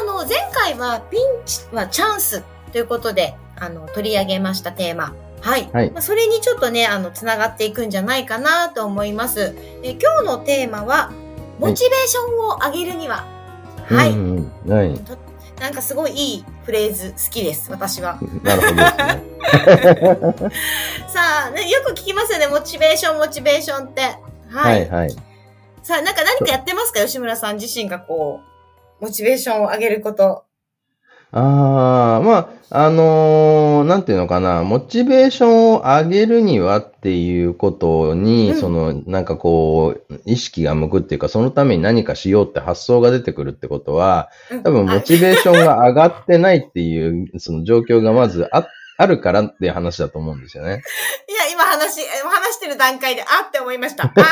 ああの前回はピンチはチャンスということであの取り上げましたテーマはい。はいまあ、それにちょっとね、あの、つながっていくんじゃないかなと思います。え今日のテーマは、モチベーションを上げるには。はい。はい。となんかすごいいいフレーズ好きです、私は。なるほどね。さあ、ね、よく聞きますよね、モチベーション、モチベーションって。は。はいい、はい。さあ、なんか何かやってますか？吉村さん自身がこう、モチベーションを上げること。ああ、まあ、あのーなんていうのかな、モチベーションを上げるにはっていうことに、うんその、なんかこう、意識が向くっていうか、そのために何かしようって発想が出てくるってことは、うん多分モチベーションが上がってないっていう、その状況がまずあ、あるからっていう話だと思うんですよね。いや、今話、え話してる段階で、あって思いました。あ、あ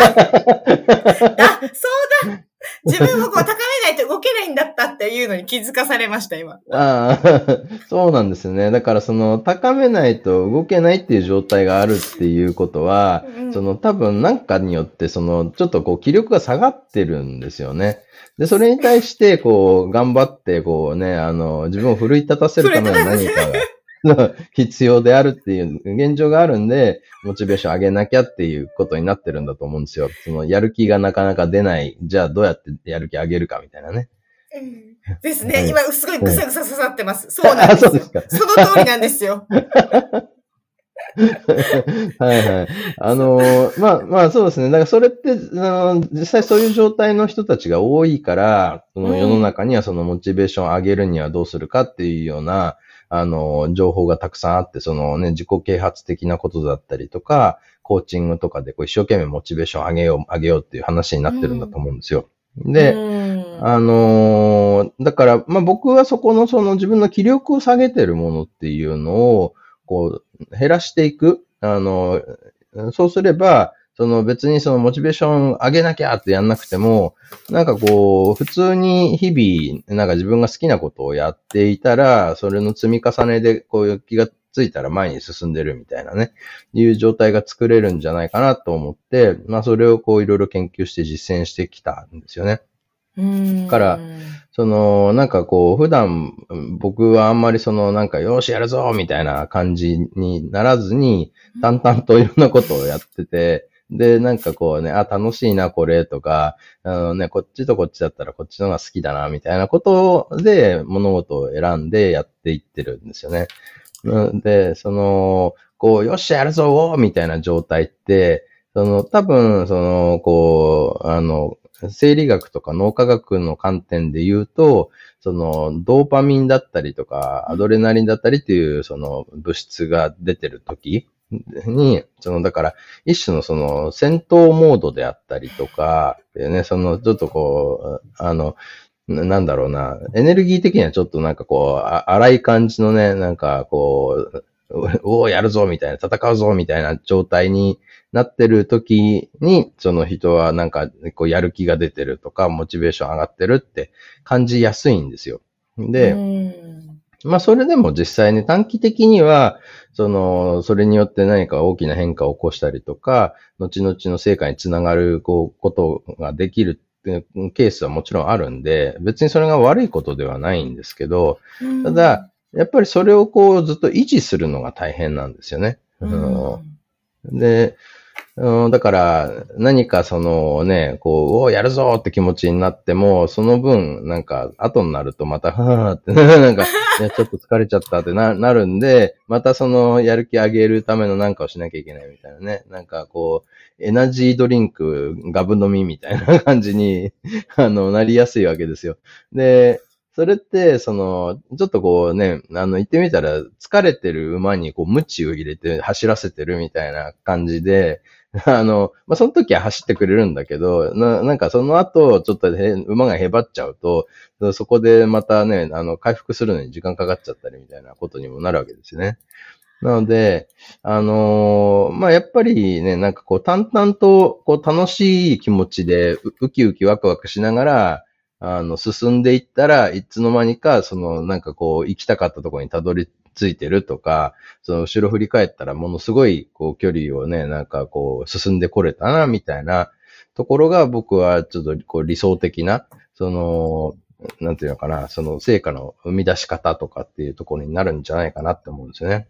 そうだ。自分をこう高めないと動けないんだったっていうのに気づかされました、今。ああ、そうなんですよね。だからその高めないと動けないっていう状態があるっていうことは、うんその多分なんかによってそのちょっとこう気力が下がってるんですよね。で、それに対してこう頑張ってこうね、あの自分を奮い立たせるための何かが 必要であるっていう現状があるんで、モチベーション上げなきゃっていうことになってるんだと思うんですよ。そのやる気がなかなか出ない。じゃあどうやってやる気上げるかみたいなね。うんですね。はい今、すごいぐさぐさ刺さってます。そうなんですよ。あそうですかその通りなんですよ。はいはい。あのーまあまあそうですね。だからそれって、あの実際そういう状態の人たちが多いから、その世の中にはそのモチベーションを上げるにはどうするかっていうような、あのー情報がたくさんあって、そのね、自己啓発的なことだったりとか、コーチングとかでこう一生懸命モチベーションを上げよう、上げようっていう話になってるんだと思うんですよ。で、うんあのーだから、まあ、僕はそこのその自分の気力を下げてるものっていうのを、こう、減らしていく。あのーそうすれば、その別にそのモチベーション上げなきゃってやんなくても、なんかこう、普通に日々、なんか自分が好きなことをやっていたら、それの積み重ねでこういう気がついたら前に進んでるみたいなね、いう状態が作れるんじゃないかなと思って、まあそれをこういろいろ研究して実践してきたんですよね。うんからその、なんかこう、普段、うん僕はあんまりその、なんか、よーし、やるぞみたいな感じにならずに、淡々といろんなことをやってて、で、なんかこうね、あ、楽しいな、これ、とか、あのね、こっちとこっちだったらこっちのが好きだな、みたいなことで、物事を選んでやっていってるんですよね。で、その、こう、よっしゃ、やるぞ、みたいな状態って、その、多分、その、こう、あの、生理学とか脳科学の観点で言うと、その、ドーパミンだったりとか、アドレナリンだったりっていう、その、物質が出てる時に、その、だから、一種のその、戦闘モードであったりとか、ね、その、ちょっとこう、あの、なんだろうな、エネルギー的にはちょっとなんかこう、荒い感じのね、なんかこう、おお、やるぞみたいな、戦うぞみたいな状態になってる時に、その人はなんか、こう、やる気が出てるとか、モチベーション上がってるって感じやすいんですよ。で、まあ、それでも実際に短期的には、その、それによって何か大きな変化を起こしたりとか、後々の成果につながる、こう、ことができるっていうケースはもちろんあるんで、別にそれが悪いことではないんですけど、ただ、やっぱりそれをこう、ずっと維持するのが大変なんですよね。うんで、うん、だから、何かそのね、こう、おやるぞって気持ちになっても、その分、なんか、後になるとまた、はーって、なんか、いや、ちょっと疲れちゃったってな、なるんで、またその、やる気上げるためのなんかをしなきゃいけないみたいなね。なんかこう、エナジードリンク、ガブ飲みみたいな感じに、あの、なりやすいわけですよ。で、それって、その、ちょっとこうね、あの、言ってみたら、疲れてる馬にこう、鞭を入れて走らせてるみたいな感じで、あの、まあ、その時は走ってくれるんだけど、ななんかその後、ちょっとへ馬がへばっちゃうと、そこでまたね、あの、回復するのに時間かかっちゃったりみたいなことにもなるわけですね。なので、あのーまあ、やっぱりね、なんかこう、淡々と、こう、楽しい気持ちで、ウキウキワクワクしながら、あの、進んでいったらいつの間にか、その、なんかこう、行きたかったところにたどり着いてるとか、その、後ろ振り返ったら、ものすごい、こう、距離をね、なんかこう、進んでこれたな、みたいなところが、僕はちょっと、こう、理想的な、その、なんていうのかな、その、成果の生み出し方とかっていうところになるんじゃないかなって思うんですよね。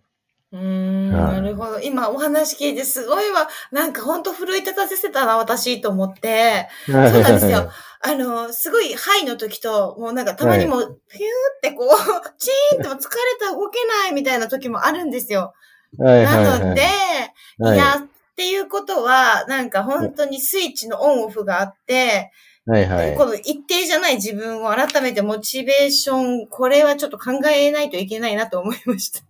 うーん、はいなるほど。今お話聞いてすごいわ。なんかほんと奮い立たせてたな、私、と思って。そうなんですよ。あの、すごいハイの時と、もうなんかたまにも、ピューってこう、チーンと疲れた動けないみたいな時もあるんですよ。はいはいはい。なので、はいいや、っていうことは、なんか本当にスイッチのオンオフがあって、はいはい。この一定じゃない自分を改めてモチベーション、これはちょっと考えないといけないなと思いました。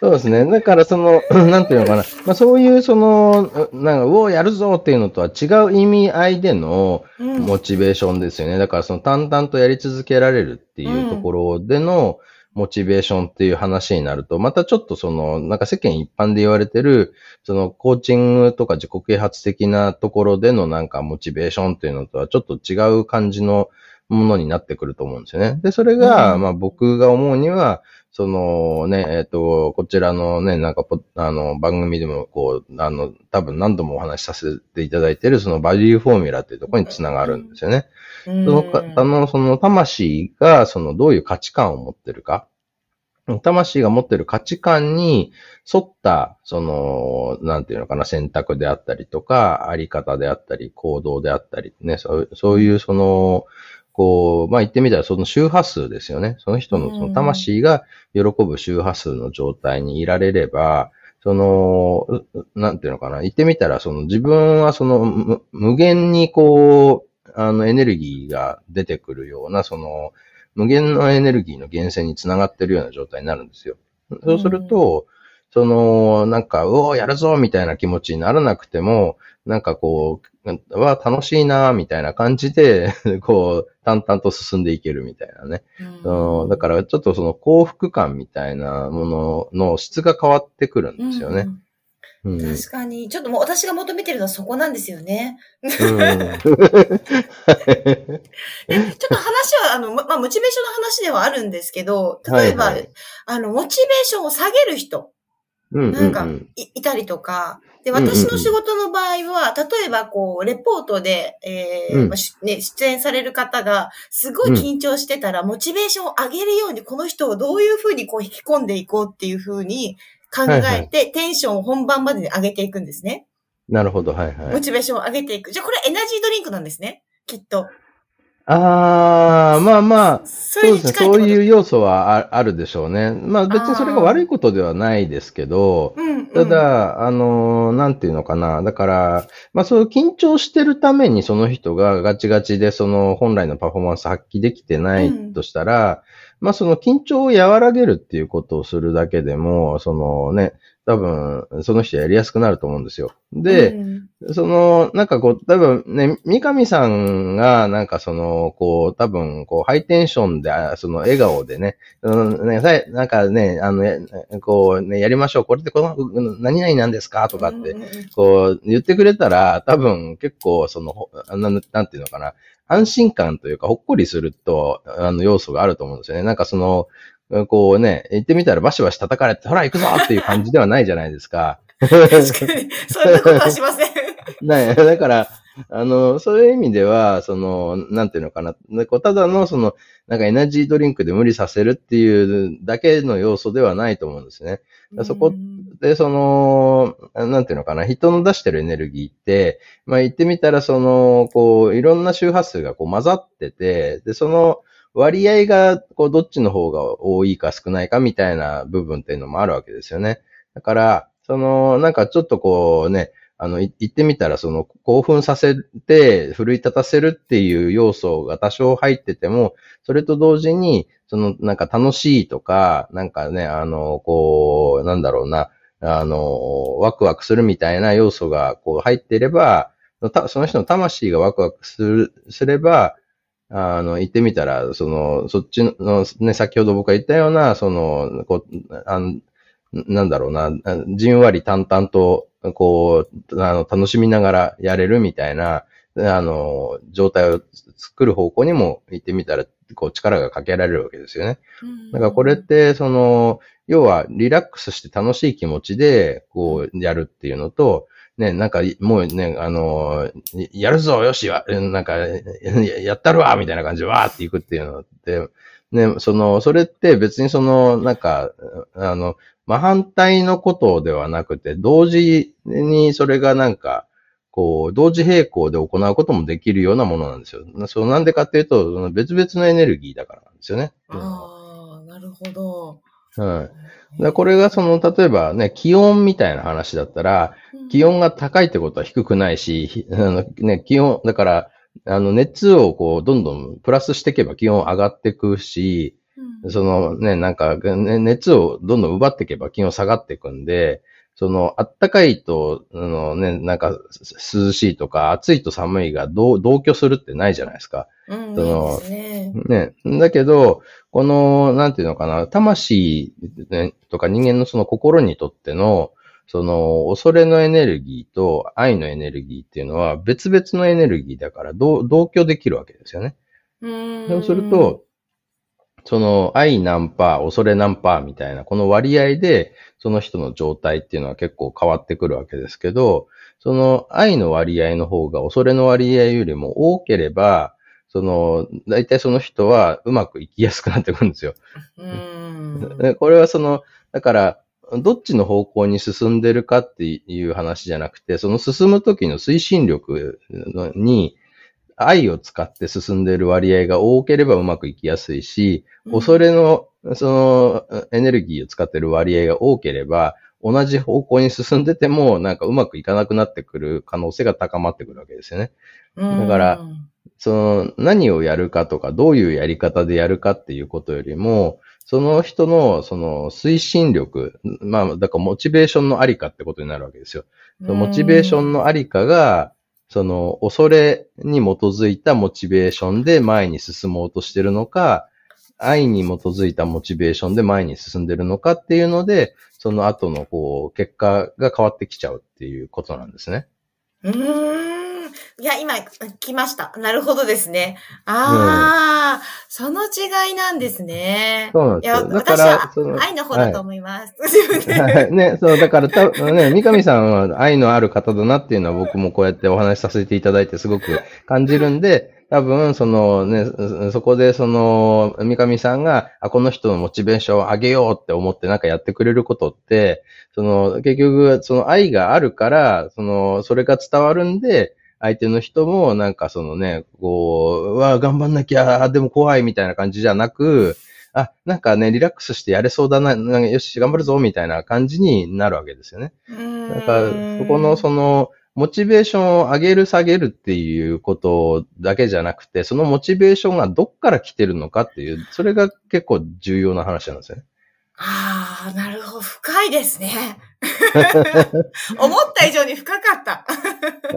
そうですね。だからその、なんていうのかな。まあそういうその、なんか、うおーやるぞっていうのとは違う意味合いでのうん。モチベーションですよね。だからその淡々とやり続けられるっていうところでのモチベーションっていう話になると、またちょっとその、なんか世間一般で言われてる、そのコーチングとか自己啓発的なところでのなんかモチベーションっていうのとはちょっと違う感じのものになってくると思うんですよね。で、それが、うんまあ僕が思うには、そのね、えっ、と、こちらのね、なんかポ、あの、番組でも、こう、あの、多分何度もお話しさせていただいている、そのバリューフォーミュラっていうところにつながるんですよね。うんその方の、その魂が、その、どういう価値観を持ってるか。魂が持ってる価値観に沿った、その、なんていうのかな、選択であったりとか、あり方であったり、行動であったり、ね、そうそういう、その、こう、まあ言ってみたらその周波数ですよね。その人のその魂が喜ぶ周波数の状態にいられれば、その、うなんていうのかな。言ってみたら、その自分はその無無限にこう、あのエネルギーが出てくるような、その無限のエネルギーの源泉につながってるような状態になるんですよ。そうすると、その、なんか、うおーやるぞみたいな気持ちにならなくても、なんかこう、は楽しいなみたいな感じで、こう、淡々と進んでいけるみたいなね。そのだからちょっとその幸福感みたいなものの質が変わってくるんですよね。うん。うん確かに。ちょっともう私が求めてるのはそこなんですよね。えちょっと話は、あの、ま、まあ、モチベーションの話ではあるんですけど、例えば、はいはいあの、モチベーションを下げる人うん。なんかうんいいたりとか、で、私の仕事の場合は、例えば、こう、レポートで、えーうんまあしね、出演される方が、すごい緊張してたら、モチベーションを上げるように、この人をどういうふうにこう引き込んでいこうっていうふうに考はいはいえて、テンションを本番までに上げていくんですね。なるほど、はいはい。モチベーションを上げていく。じゃあ、これエナジードリンクなんですね。きっと。ああ、まあまあ、そうですね。そういう要素はああるでしょうね。まあ別にそれが悪いことではないですけど、うん、うん。ただ、あの、なんていうのかな。だから、まあそういう緊張してるためにその人がガチガチでその本来のパフォーマンス発揮できてないとしたら、まあその緊張を和らげるっていうことをするだけでも、そのね、多分、その人やりやすくなると思うんですよ。で、うんその、なんかこう、多分ね、三上さんが、なんかその、こう、多分、こう、ハイテンションで、あその、笑顔でね、うん、ね、なんかね、あの、えこう、ね、やりましょう。これってこの、うん何々なんですか？とかってこう、言ってくれたら、多分、結構、その、ほなんなんていうのかな、安心感というか、ほっこりすると、あの、要素があると思うんですよね。なんかその、こうね、言ってみたらバシバシ叩かれて、ほら行くぞっていう感じではないじゃないですか。確かに。そんなことはしません。ね、だから、あの、そういう意味では、その、なんていうのかな、でこうただの、その、なんかエナジードリンクで無理させるっていうだけの要素ではないと思うんですね。そこうんで、その、なんていうのかな、人の出してるエネルギーって、まあ言ってみたら、その、こう、いろんな周波数がこう混ざってて、で、その割合が、こう、どっちの方が多いか少ないかみたいな部分っていうのもあるわけですよね。だから、その、なんかちょっとこうね、あの、言ってみたら、その、興奮させて、奮い立たせるっていう要素が多少入ってても、それと同時に、その、なんか楽しいとか、なんかね、あの、こう、なんだろうな、あの、ワクワクするみたいな要素が、こう、入っていれば、その人の魂がワクワクする、すれば、あの、言ってみたら、その、そっちの、ね、先ほど僕が言ったような、その、こう、あのなんだろうな、じんわり淡々と、こう、あの、楽しみながらやれるみたいな、あの、状態を作る方向にも言ってみたら、こう、力がかけられるわけですよね。だからこれって、その、要は、リラックスして楽しい気持ちで、こう、やるっていうのと、ね、なんか、もうね、あの、やるぞ、よし、なんか、やったるわ、みたいな感じで、わーっていくっていうのって、ね、その、それって別にその、なんか、あの、まあ、反対のことではなくて、同時にそれがなんか、こう、同時並行で行うこともできるようなものなんですよ。そう、なんでかっていうと、別々のエネルギーだからなんですよね。ああ、なるほど。はい。だこれがその、例えばね、気温みたいな話だったら、気温が高いってことは低くないし、あのね、気温、だから、あの、熱をこう、どんどんプラスしていけば気温上がっていくし、うん、そのね、なんか、ね、熱をどんどん奪っていけば気温下がっていくんで、その、あったかいと、あのね、なんか、涼しいとか、暑いと寒いが同同居するってないじゃないですか。うん、そのね。ね。だけど、この、なんていうのかな、魂、ね、とか人間のその心にとっての、その、恐れのエネルギーと愛のエネルギーっていうのは別々のエネルギーだから同居できるわけですよね。そうすると、その愛何パー、恐れ何パーみたいな、この割合で、その人の状態っていうのは結構変わってくるわけですけど、その愛の割合の方が恐れの割合よりも多ければ、その、大体その人はうまくいきやすくなってくるんですよ。これはその、だから、どっちの方向に進んでるかっていう話じゃなくて、その進む時の推進力に愛を使って進んでる割合が多ければうまくいきやすいし、恐れのそのエネルギーを使ってる割合が多ければ、同じ方向に進んでても、なんかうまくいかなくなってくる可能性が高まってくるわけですよね。だから、その何をやるかとか、どういうやり方でやるかっていうことよりも、その人の、その推進力、まあ、だからモチベーションのありかってことになるわけですよ。モチベーションのありかが、その恐れに基づいたモチベーションで前に進もうとしてるのか、愛に基づいたモチベーションで前に進んでるのかっていうので、その後のこう、結果が変わってきちゃうっていうことなんですね。うーん。いや、今、来ました。なるほどですね。ああ、うん、その違いなんですね。そうなんですよ。いや、私は愛の方だと思います。はい、ね、そう、だからた、ね、三上さんは愛のある方だなっていうのは僕もこうやってお話しさせていただいてすごく感じるんで、多分、そのね、そこでその、三上さんが、あ、この人のモチベーションを上げようって思ってなんかやってくれることって、その、結局、その愛があるから、その、それが伝わるんで、相手の人もなんかそのね、こう、うわ、頑張んなきゃ、でも怖いみたいな感じじゃなく、あ、なんかね、リラックスしてやれそうだな、なんかよし、頑張るぞ、みたいな感じになるわけですよね。なんか、そこのその、モチベーションを上げる下げるっていうことだけじゃなくて、そのモチベーションがどっから来てるのかっていう、それが結構重要な話なんですよね。ああ、なるほど。深いですね。思った以上に深かった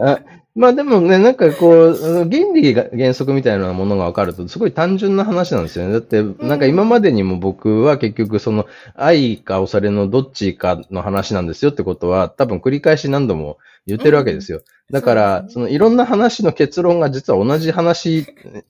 あ。まあでもね、なんかこう、原理が原則みたいなものが分かると、すごい単純な話なんですよね。だって、なんか今までにも僕は結局その愛か恐れのどっちかの話なんですよってことは、多分繰り返し何度も言ってるわけですよ。だから、そのいろんな話の結論が実は同じ話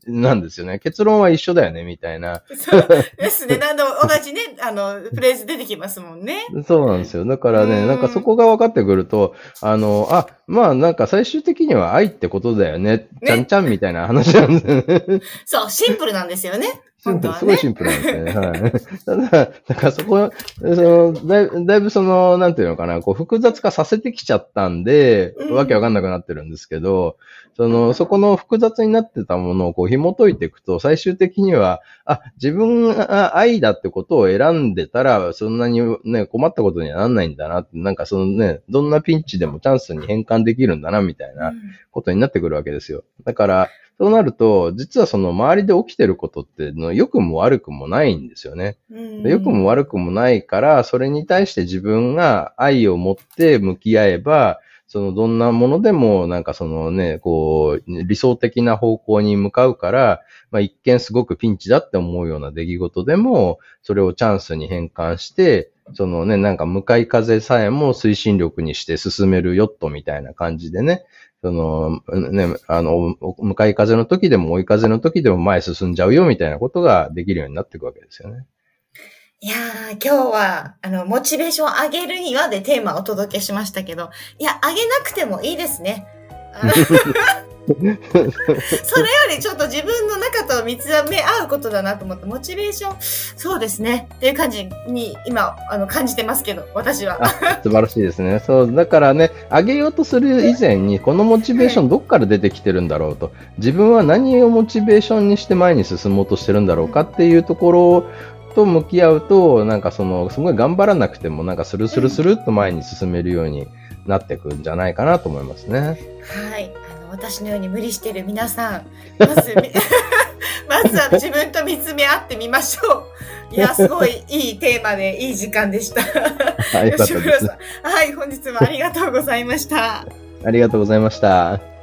なんですよね。結論は一緒だよね、みたいな。そうですね。何度も同じね、あの、フレーズ出てきますもんね。そうなんですよ。だからね、なんかそこが分かってくると、あの、あ、まあなんか最終的には愛ってことだよね。ねちゃんちゃんみたいな話なんですよね。そう、シンプルなんですよね。シンプル、ねすごいシンプルなんですよね。はい。ただ、だからそこ、そのだいだいぶその、なんていうのかな、こう複雑化させてきちゃったんで、うんわけわかんなくなってるんですけど、その、そこの複雑になってたものをこう紐解いていくと、最終的には、あ、自分が愛だってことを選んでたら、そんなにね、困ったことにはなんないんだなって、なんかそのね、どんなピンチでもチャンスに変換できるんだな、みたいなことになってくるわけですよ。だから、そうなると、実はその周りで起きてることっての、良くも悪くもないんですよね。良くも悪くもないから、それに対して自分が愛を持って向き合えば、そのどんなものでも、なんかそのね、こう、理想的な方向に向かうから、まあ一見すごくピンチだって思うような出来事でも、それをチャンスに変換して、そのね、なんか向かい風さえも推進力にして進めるヨットみたいな感じでね、その、ね、あの、向かい風の時でも追い風の時でも前進んじゃうよみたいなことができるようになっていくわけですよね。いやー、今日は、あの、モチベーションを上げるにはでテーマをお届けしましたけど、いや、上げなくてもいいですね。それよりちょっと自分の中と見つめ合うことだなと思って、モチベーション、そうですね。っていう感じに今、あの、感じてますけど、私は。素晴らしいですね。そう、だからね、上げようとする以前に、このモチベーションどっから出てきてるんだろうと。自分は何をモチベーションにして前に進もうとしてるんだろうかっていうところと向き合うと、なんかその、すごい頑張らなくても、なんかスルスルスルっと前に進めるようになってくんじゃないかなと思いますね。はい。あの、私のように無理してる皆さん、まずみ、まずは自分と見つめ合ってみましょう。いや、すごいいいテーマでいい時間でした。吉村さ。ん。はい、本日もありがとうございました。ありがとうございました。